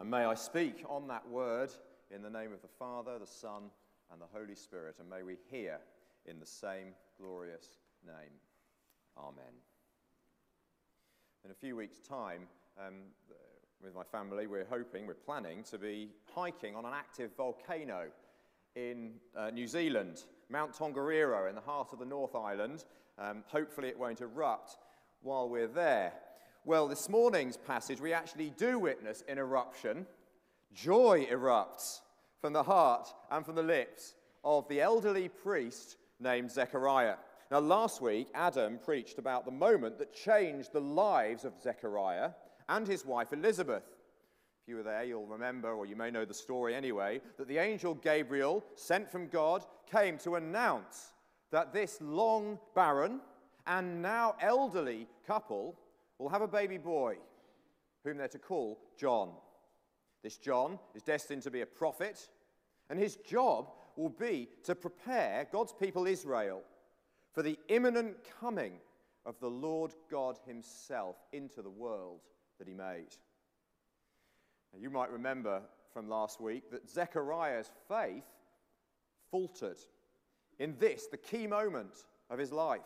And may I speak on that word in the name of the Father, the Son, and the Holy Spirit, and may we hear in the same glorious name. Amen. In a few weeks' time, um, with my family, we're hoping, we're planning to be hiking on an active volcano in uh, New Zealand, Mount Tongariro in the heart of the North Island. Um, hopefully, it won't erupt while we're there. Well, this morning's passage, we actually do witness an eruption. Joy erupts from the heart and from the lips of the elderly priest named Zechariah. Now, last week, Adam preached about the moment that changed the lives of Zechariah and his wife Elizabeth. If you were there, you'll remember, or you may know the story anyway, that the angel Gabriel, sent from God, came to announce that this long barren and now elderly couple will have a baby boy whom they're to call John. This John is destined to be a prophet, and his job will be to prepare God's people Israel for the imminent coming of the Lord God Himself into the world that He made. Now, you might remember from last week that Zechariah's faith faltered in this, the key moment of his life.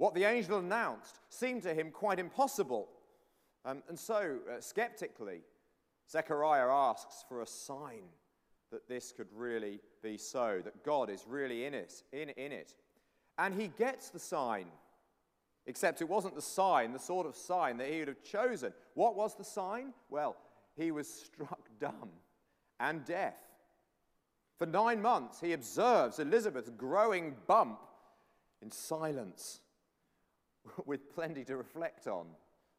What the angel announced seemed to him quite impossible. Um, and so, uh, skeptically, Zechariah asks for a sign that this could really be so, that God is really in it, in, in it. And he gets the sign, except it wasn't the sign, the sort of sign that he would have chosen. What was the sign? Well, he was struck dumb and deaf. For nine months, he observes Elizabeth's growing bump in silence with plenty to reflect on,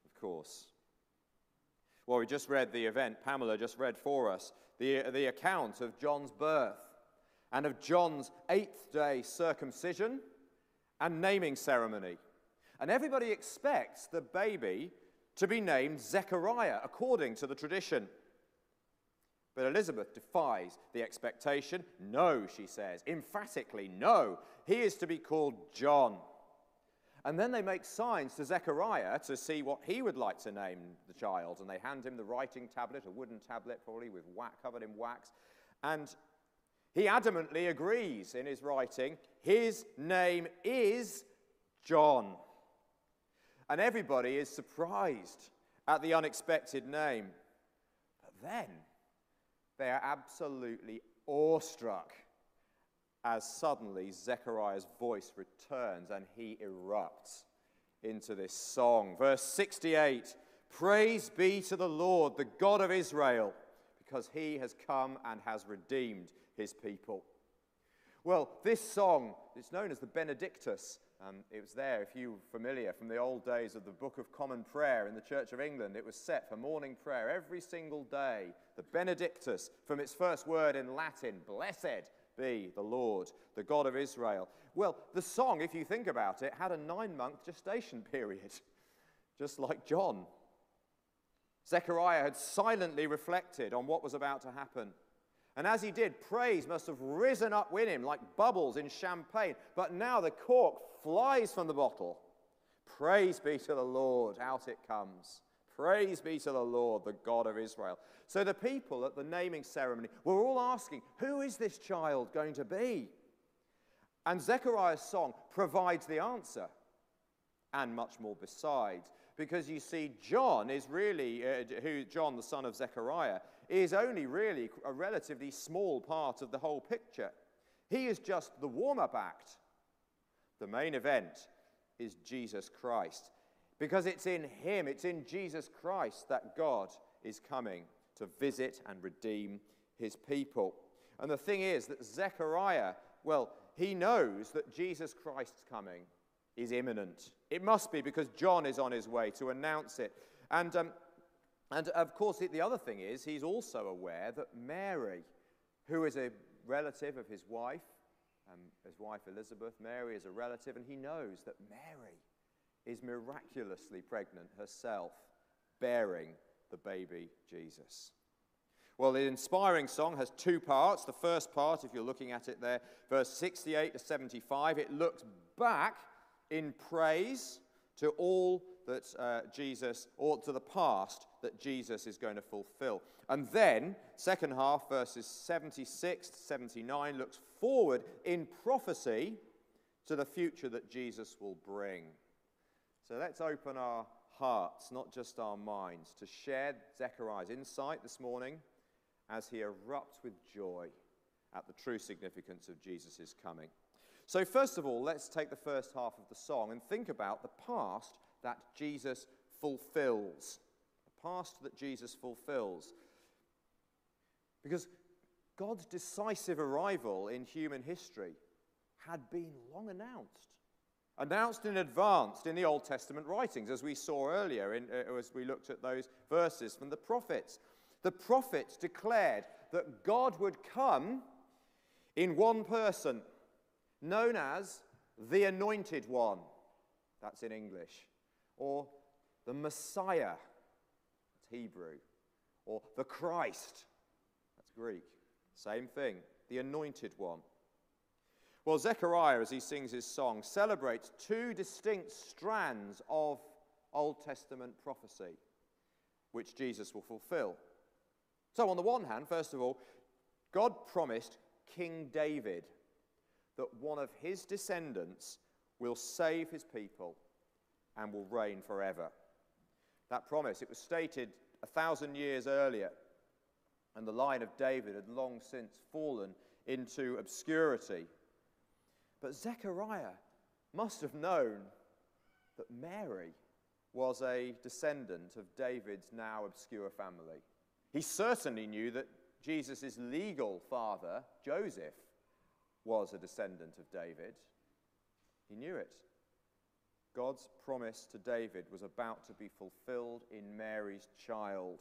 of course. Well, we just read the event, Pamela just read for us the, the account of John's birth and of John's eighth day circumcision and naming ceremony. And everybody expects the baby to be named Zechariah according to the tradition. But Elizabeth defies the expectation. No, she says, emphatically, no. He is to be called John. And then they make signs to Zechariah to see what he would like to name the child. And they hand him the writing tablet, a wooden tablet probably with wax, covered in wax. And he adamantly agrees in his writing, his name is John. And everybody is surprised at the unexpected name. But then they are absolutely awestruck as suddenly Zechariah's voice returns and he erupts into this song. Verse 68 Praise be to the Lord, the God of Israel, because he has come and has redeemed his people. Well, this song is known as the Benedictus. Um, it was there, if you're familiar, from the old days of the Book of Common Prayer in the Church of England. It was set for morning prayer every single day. The Benedictus, from its first word in Latin, blessed be the Lord, the God of Israel. Well, the song, if you think about it, had a nine month gestation period, just like John. Zechariah had silently reflected on what was about to happen. And as he did, praise must have risen up with him like bubbles in champagne. But now the cork flies from the bottle. Praise be to the Lord, out it comes. Praise be to the Lord, the God of Israel. So the people at the naming ceremony were all asking, Who is this child going to be? And Zechariah's song provides the answer, and much more besides. Because you see, John is really, uh, who, John, the son of Zechariah, is only really a relatively small part of the whole picture. He is just the warm up act. The main event is Jesus Christ. Because it's in Him, it's in Jesus Christ that God is coming to visit and redeem His people. And the thing is that Zechariah, well, he knows that Jesus Christ's coming is imminent. It must be because John is on his way to announce it. And um, and of course, the other thing is, he's also aware that Mary, who is a relative of his wife, um, his wife Elizabeth, Mary is a relative, and he knows that Mary is miraculously pregnant herself, bearing the baby Jesus. Well, the inspiring song has two parts. The first part, if you're looking at it there, verse 68 to 75, it looks back in praise to all that uh, Jesus, or to the past that Jesus is going to fulfill. And then, second half, verses 76 to 79, looks forward in prophecy to the future that Jesus will bring. So let's open our hearts, not just our minds, to share Zechariah's insight this morning as he erupts with joy at the true significance of Jesus' coming. So, first of all, let's take the first half of the song and think about the past that Jesus fulfills. The past that Jesus fulfills. Because God's decisive arrival in human history had been long announced. Announced in advance in the Old Testament writings, as we saw earlier in, uh, as we looked at those verses from the prophets. The prophets declared that God would come in one person, known as the Anointed One. That's in English. Or the Messiah. That's Hebrew. Or the Christ. That's Greek. Same thing. The Anointed One. Well, Zechariah, as he sings his song, celebrates two distinct strands of Old Testament prophecy, which Jesus will fulfill. So, on the one hand, first of all, God promised King David that one of his descendants will save his people and will reign forever. That promise, it was stated a thousand years earlier, and the line of David had long since fallen into obscurity. But Zechariah must have known that Mary was a descendant of David's now obscure family. He certainly knew that Jesus' legal father, Joseph, was a descendant of David. He knew it. God's promise to David was about to be fulfilled in Mary's child.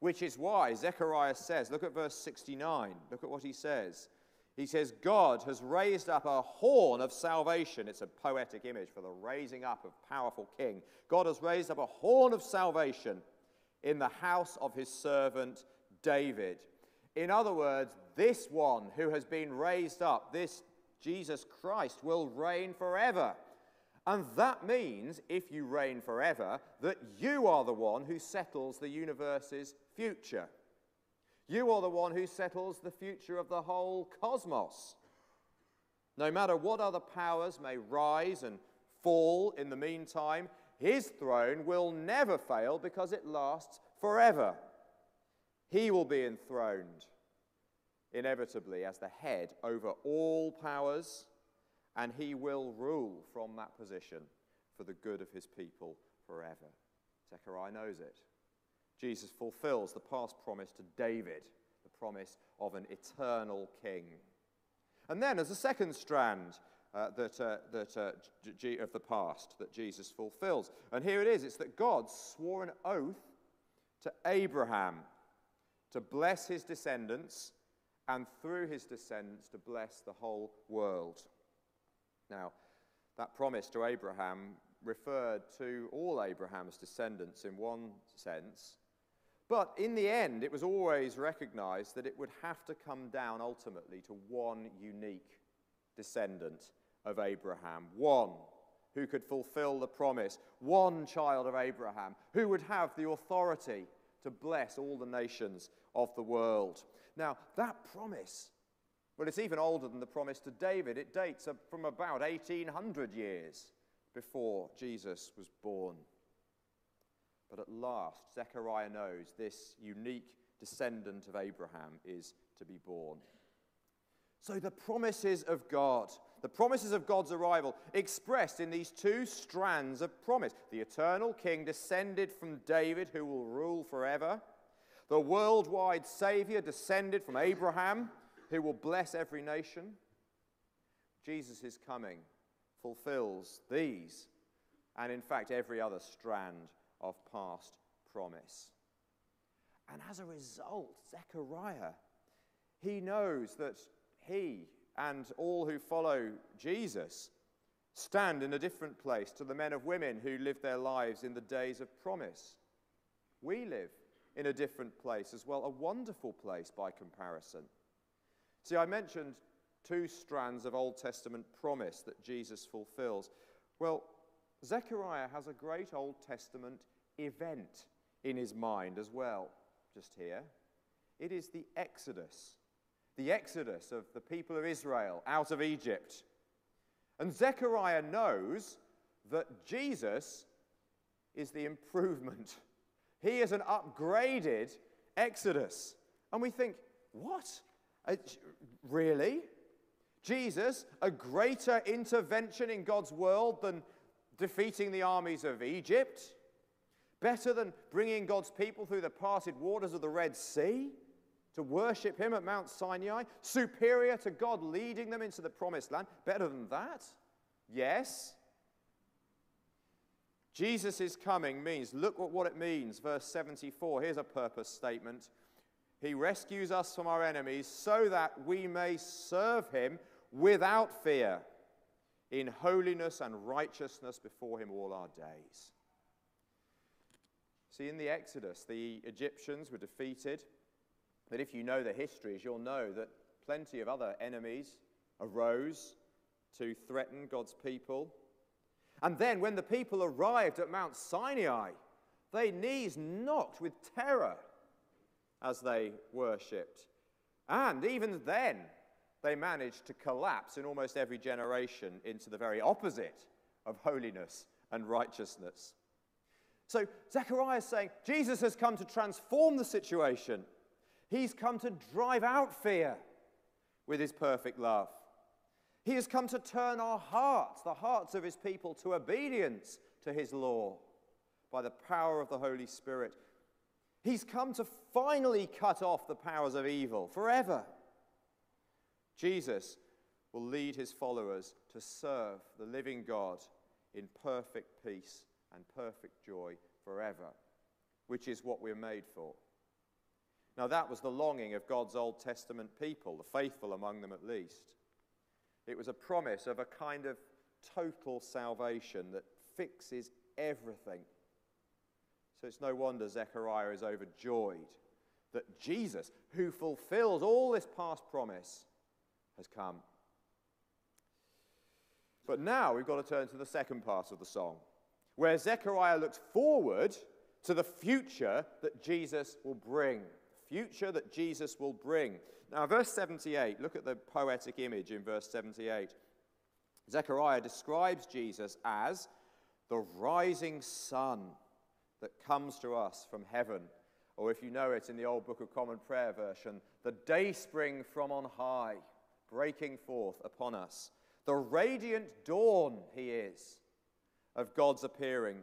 Which is why Zechariah says, look at verse 69, look at what he says. He says, God has raised up a horn of salvation. It's a poetic image for the raising up of powerful king. God has raised up a horn of salvation in the house of his servant David. In other words, this one who has been raised up, this Jesus Christ, will reign forever. And that means, if you reign forever, that you are the one who settles the universe's future. You are the one who settles the future of the whole cosmos. No matter what other powers may rise and fall in the meantime, his throne will never fail because it lasts forever. He will be enthroned inevitably as the head over all powers, and he will rule from that position for the good of his people forever. Zechariah knows it. Jesus fulfills the past promise to David, the promise of an eternal king. And then, as a second strand uh, that, uh, that, uh, G- of the past that Jesus fulfills, and here it is it's that God swore an oath to Abraham to bless his descendants and through his descendants to bless the whole world. Now, that promise to Abraham referred to all Abraham's descendants in one sense, but in the end, it was always recognized that it would have to come down ultimately to one unique descendant of Abraham, one who could fulfill the promise, one child of Abraham who would have the authority to bless all the nations of the world. Now, that promise, well, it's even older than the promise to David. It dates uh, from about 1800 years before Jesus was born. But at last, Zechariah knows this unique descendant of Abraham is to be born. So the promises of God, the promises of God's arrival, expressed in these two strands of promise the eternal king descended from David, who will rule forever, the worldwide Savior descended from Abraham, who will bless every nation. Jesus' coming fulfills these, and in fact, every other strand of past promise. And as a result, Zechariah, he knows that he and all who follow Jesus stand in a different place to the men and women who lived their lives in the days of promise. We live in a different place as well, a wonderful place by comparison. See, I mentioned two strands of Old Testament promise that Jesus fulfills. Well, Zechariah has a great Old Testament event in his mind as well, just here. It is the Exodus, the Exodus of the people of Israel out of Egypt. And Zechariah knows that Jesus is the improvement. He is an upgraded Exodus. And we think, what? Uh, really? Jesus, a greater intervention in God's world than defeating the armies of Egypt? Better than bringing God's people through the parted waters of the Red Sea to worship Him at Mount Sinai? Superior to God leading them into the promised land? Better than that? Yes. Jesus coming means, look at what it means. Verse 74, here's a purpose statement. He rescues us from our enemies so that we may serve Him without fear in holiness and righteousness before Him all our days. See, in the Exodus, the Egyptians were defeated. But if you know the histories, you'll know that plenty of other enemies arose to threaten God's people. And then, when the people arrived at Mount Sinai, their knees knocked with terror as they worshipped. And even then, they managed to collapse in almost every generation into the very opposite of holiness and righteousness. So Zechariah is saying Jesus has come to transform the situation. He's come to drive out fear with his perfect love. He has come to turn our hearts, the hearts of his people, to obedience to his law by the power of the Holy Spirit. He's come to finally cut off the powers of evil forever. Jesus will lead his followers to serve the living God in perfect peace and perfect joy forever, which is what we're made for. Now, that was the longing of God's Old Testament people, the faithful among them at least. It was a promise of a kind of total salvation that fixes everything. So it's no wonder Zechariah is overjoyed that Jesus, who fulfills all this past promise, has come. But now we've got to turn to the second part of the song, where Zechariah looks forward to the future that Jesus will bring. Future that Jesus will bring. Now, verse 78, look at the poetic image in verse 78. Zechariah describes Jesus as the rising sun that comes to us from heaven. Or if you know it in the old Book of Common Prayer version, the day spring from on high breaking forth upon us. The radiant dawn he is of God's appearing.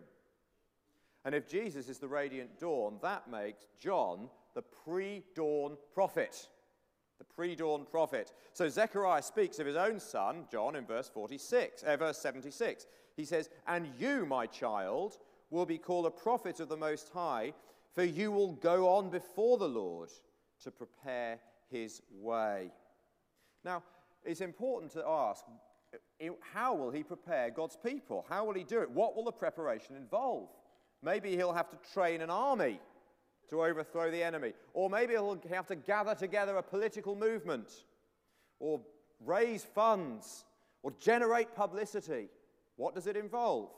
And if Jesus is the radiant dawn, that makes John the pre dawn prophet. The pre dawn prophet. So Zechariah speaks of his own son, John, in verse 46, uh, verse 76. He says, And you, my child, will be called a prophet of the Most High, for you will go on before the Lord to prepare his way. Now, it's important to ask how will he prepare God's people? How will he do it? What will the preparation involve? Maybe he'll have to train an army to overthrow the enemy. Or maybe he'll have to gather together a political movement, or raise funds, or generate publicity. What does it involve?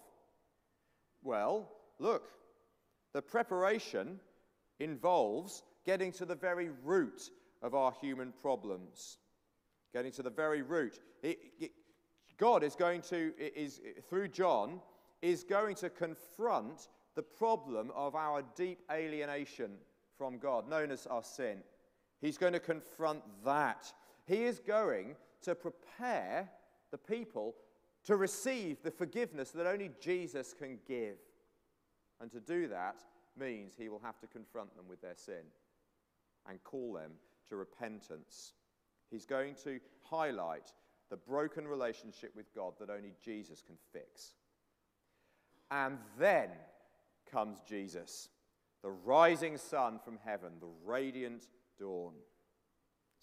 Well, look, the preparation involves getting to the very root of our human problems getting to the very root. It, it, God is going to, is, through John, is going to confront the problem of our deep alienation from God, known as our sin. He's going to confront that. He is going to prepare the people to receive the forgiveness that only Jesus can give. And to do that means he will have to confront them with their sin and call them to repentance. He's going to highlight the broken relationship with God that only Jesus can fix. And then comes Jesus, the rising sun from heaven, the radiant dawn.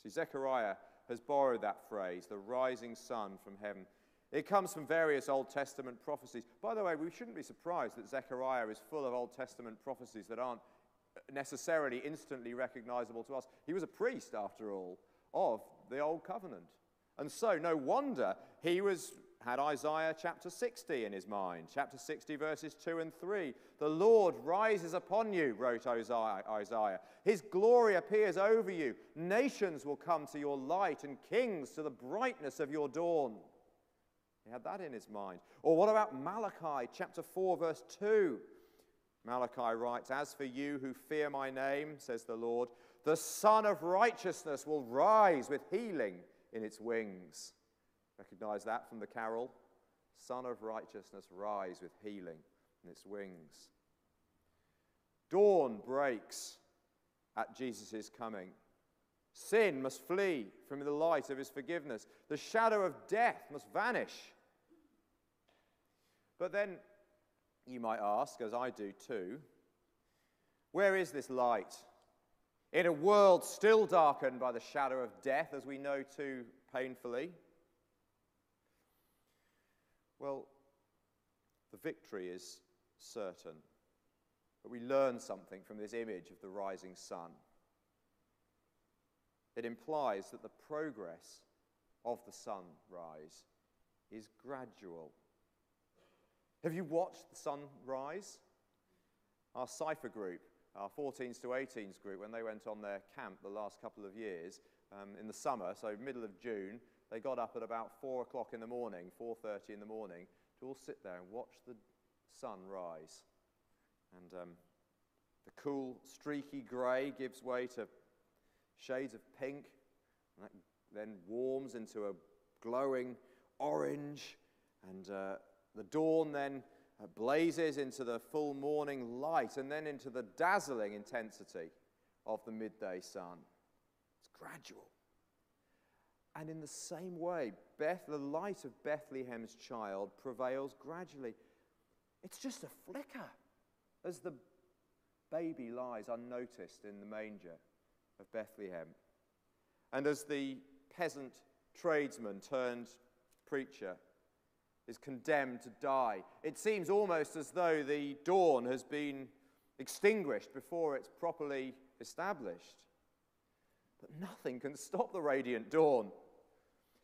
See, Zechariah has borrowed that phrase, the rising sun from heaven. It comes from various Old Testament prophecies. By the way, we shouldn't be surprised that Zechariah is full of Old Testament prophecies that aren't necessarily instantly recognizable to us. He was a priest, after all, of the Old Covenant. And so, no wonder he was, had Isaiah chapter 60 in his mind. Chapter 60, verses 2 and 3. The Lord rises upon you, wrote Isaiah. His glory appears over you. Nations will come to your light, and kings to the brightness of your dawn. He had that in his mind. Or what about Malachi chapter 4, verse 2? Malachi writes, As for you who fear my name, says the Lord, the Sun of Righteousness will rise with healing in its wings. Recognize that from the carol? Sun of Righteousness, rise with healing in its wings. Dawn breaks at Jesus' coming. Sin must flee from the light of his forgiveness. The shadow of death must vanish. But then you might ask, as I do too, where is this light? In a world still darkened by the shadow of death, as we know too painfully? Well, the victory is certain. But we learn something from this image of the rising sun. It implies that the progress of the sunrise is gradual. Have you watched the sun rise? Our Cypher group, our 14s to 18s group, when they went on their camp the last couple of years um, in the summer, so middle of June, they got up at about 4 o'clock in the morning, 4.30 in the morning, to all sit there and watch the sun rise. And um, the cool, streaky grey gives way to shades of pink, and that then warms into a glowing orange, and uh, the dawn then blazes into the full morning light and then into the dazzling intensity of the midday sun. It's gradual. And in the same way, Beth, the light of Bethlehem's child prevails gradually. It's just a flicker as the baby lies unnoticed in the manger of Bethlehem. And as the peasant tradesman turned preacher is condemned to die. It seems almost as though the dawn has been extinguished before it's properly established. But nothing can stop the radiant dawn.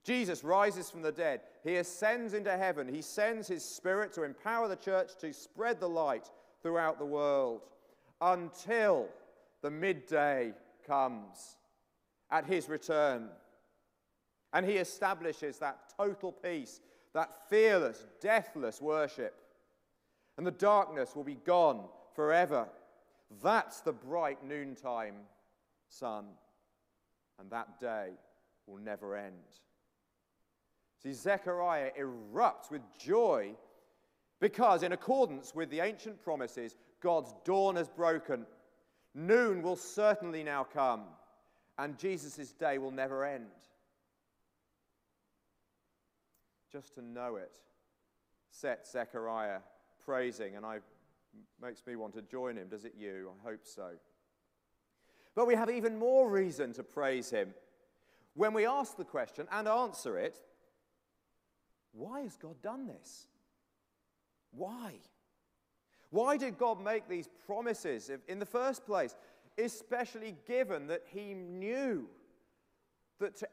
Jesus rises from the dead. He ascends into heaven. He sends his spirit to empower the church to spread the light throughout the world until the midday comes at his return. And he establishes that total peace that fearless, deathless worship. And the darkness will be gone forever. That's the bright noontime sun. And that day will never end. See, Zechariah erupts with joy because, in accordance with the ancient promises, God's dawn has broken. Noon will certainly now come, and Jesus' day will never end just to know it sets Zechariah praising, and I makes me want to join him. Does it you? I hope so. But we have even more reason to praise him when we ask the question and answer it why has God done this? Why? Why did God make these promises in the first place? Especially given that he knew that to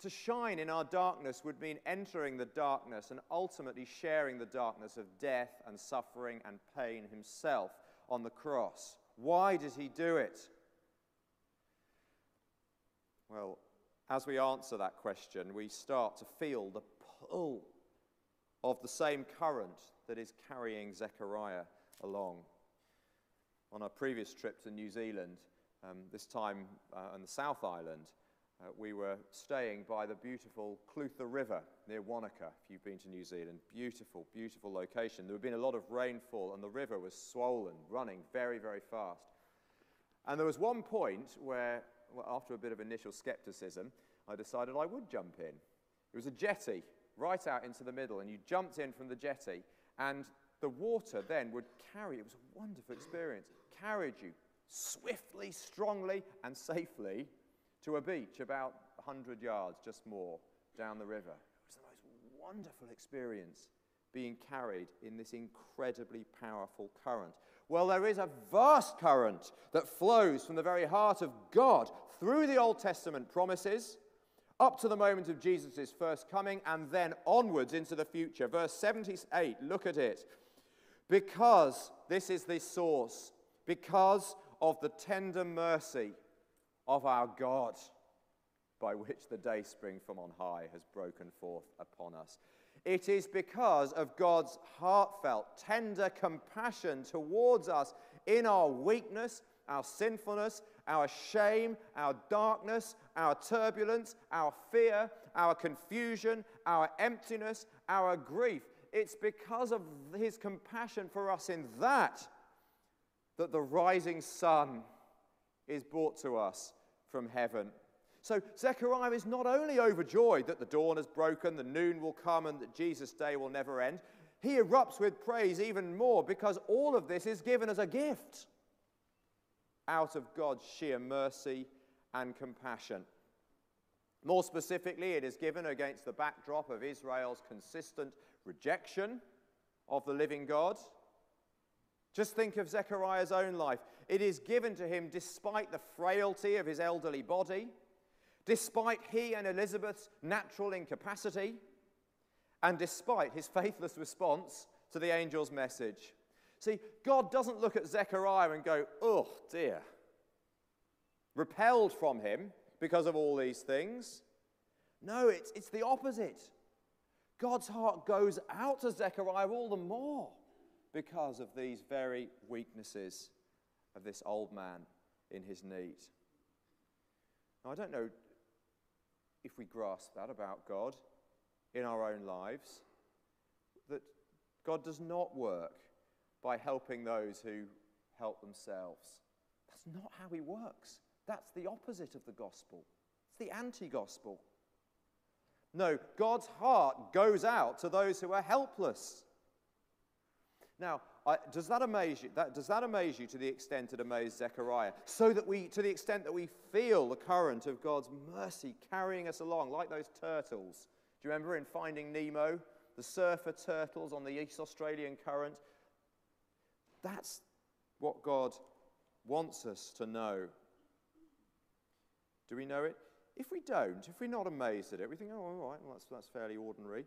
to shine in our darkness would mean entering the darkness and ultimately sharing the darkness of death and suffering and pain himself on the cross. Why did he do it? Well, as we answer that question, we start to feel the pull of the same current that is carrying Zechariah along. On our previous trip to New Zealand, um, this time uh, on the South Island, uh, we were staying by the beautiful Clutha River near Wanaka, if you've been to New Zealand. Beautiful, beautiful location. There had been a lot of rainfall, and the river was swollen, running very, very fast. And there was one point where, well, after a bit of initial skepticism, I decided I would jump in. It was a jetty right out into the middle, and you jumped in from the jetty, and the water then would carry, it was a wonderful experience, carried you swiftly, strongly, and safely to a beach about 100 yards, just more, down the river. It was the most wonderful experience being carried in this incredibly powerful current. Well, there is a vast current that flows from the very heart of God through the Old Testament promises up to the moment of Jesus' first coming and then onwards into the future. Verse 78, look at it. Because this is the source, because of the tender mercy of our God, by which the day spring from on high has broken forth upon us. It is because of God's heartfelt, tender compassion towards us in our weakness, our sinfulness, our shame, our darkness, our turbulence, our fear, our confusion, our emptiness, our grief. It's because of his compassion for us in that that the rising sun is brought to us from heaven. So Zechariah is not only overjoyed that the dawn has broken, the noon will come, and that Jesus' day will never end, he erupts with praise even more because all of this is given as a gift out of God's sheer mercy and compassion. More specifically, it is given against the backdrop of Israel's consistent rejection of the living God. Just think of Zechariah's own life. It is given to him despite the frailty of his elderly body, despite he and Elizabeth's natural incapacity, and despite his faithless response to the angel's message. See, God doesn't look at Zechariah and go, oh dear, repelled from him because of all these things. No, it's, it's the opposite. God's heart goes out to Zechariah all the more because of these very weaknesses of this old man in his need. Now, I don't know if we grasp that about God in our own lives, that God does not work by helping those who help themselves. That's not how he works. That's the opposite of the gospel. It's the anti gospel. No, God's heart goes out to those who are helpless. Now, I, does that amaze you? That, does that amaze you to the extent it amazed Zechariah? So that we, to the extent that we feel the current of God's mercy carrying us along, like those turtles. Do you remember in Finding Nemo, the surfer turtles on the East Australian current? That's what God wants us to know. Do we know it? If we don't, if we're not amazed at it, we think, oh, all right, well, that's, that's fairly ordinary.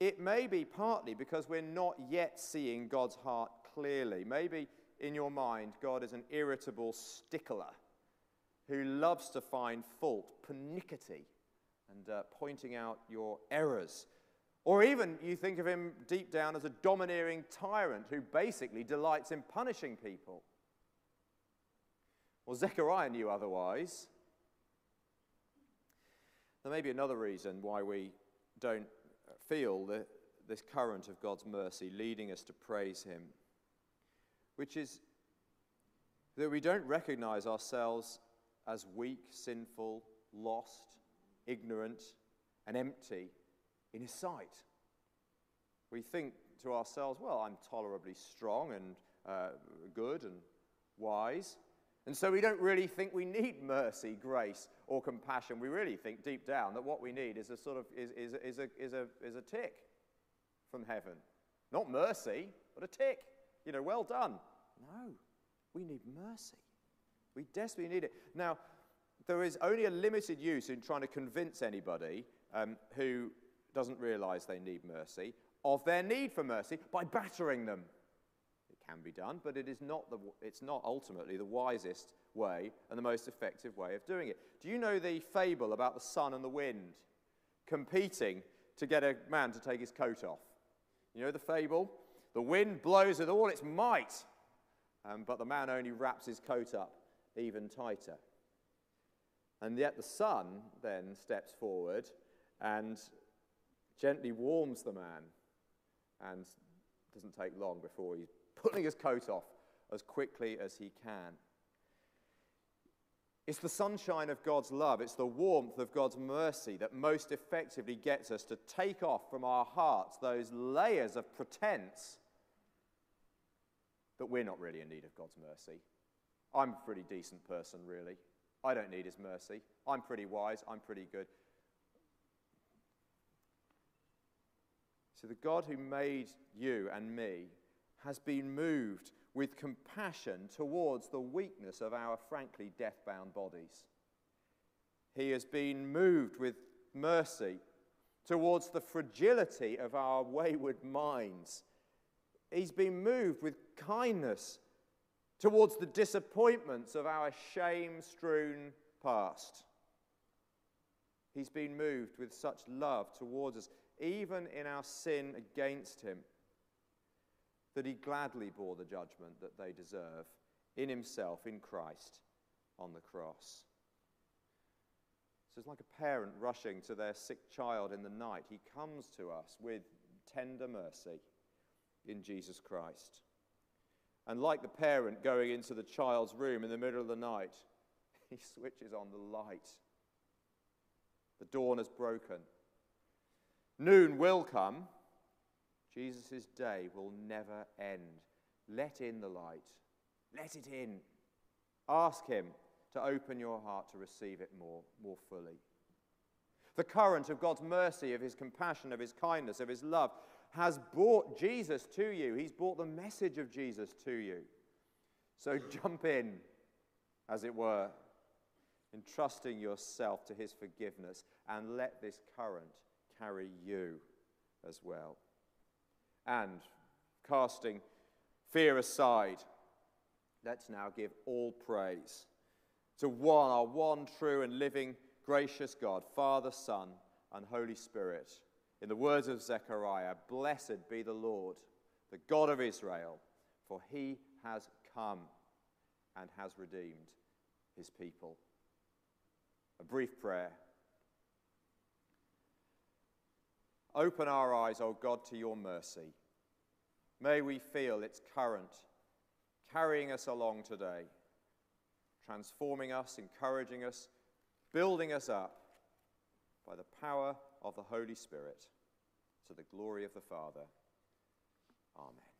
It may be partly because we're not yet seeing God's heart clearly. Maybe in your mind, God is an irritable stickler who loves to find fault, pernickety, and uh, pointing out your errors. Or even you think of him deep down as a domineering tyrant who basically delights in punishing people. Well, Zechariah knew otherwise. There may be another reason why we don't feel the, this current of God's mercy leading us to praise Him, which is that we don't recognize ourselves as weak, sinful, lost, ignorant, and empty in His sight. We think to ourselves, well, I'm tolerably strong and uh, good and wise. And so we don't really think we need mercy, grace, or compassion. We really think deep down that what we need is a sort of is, is, is, a, is, a, is a tick from heaven. Not mercy, but a tick. You know, well done. No, we need mercy. We desperately need it. Now, there is only a limited use in trying to convince anybody um, who doesn't realize they need mercy of their need for mercy by battering them can be done, but it is not the, it's not ultimately the wisest way and the most effective way of doing it. Do you know the fable about the sun and the wind competing to get a man to take his coat off? You know the fable? The wind blows with all its might, um, but the man only wraps his coat up even tighter. And yet the sun then steps forward and gently warms the man and doesn't take long before he's pulling his coat off as quickly as he can. It's the sunshine of God's love, it's the warmth of God's mercy that most effectively gets us to take off from our hearts those layers of pretense that we're not really in need of God's mercy. I'm a pretty decent person, really. I don't need his mercy. I'm pretty wise. I'm pretty good. So, the God who made you and me has been moved with compassion towards the weakness of our frankly death bound bodies. he has been moved with mercy towards the fragility of our wayward minds. He's been moved with kindness towards the disappointments of our shame strewn past. He's been moved with such love towards us, even in our sin against him, that he gladly bore the judgment that they deserve in himself, in Christ, on the cross. So it's like a parent rushing to their sick child in the night. He comes to us with tender mercy in Jesus Christ. And like the parent going into the child's room in the middle of the night, he switches on the light. The dawn has broken. Noon will come. Jesus' day will never end. Let in the light. Let it in. Ask Him to open your heart to receive it more, more fully. The current of God's mercy, of His compassion, of His kindness, of His love has brought Jesus to you. He's brought the message of Jesus to you. So jump in, as it were, entrusting yourself to His forgiveness, and let this current carry you as well. And casting fear aside, let's now give all praise to one, our one true and living, gracious God, Father, Son, and Holy Spirit. In the words of Zechariah, blessed be the Lord, the God of Israel, for he has come and has redeemed his people. A brief prayer. Open our eyes, O God, to your mercy. May we feel its current carrying us along today transforming us, encouraging us, building us up by the power of the Holy Spirit to the glory of the Father. Amen.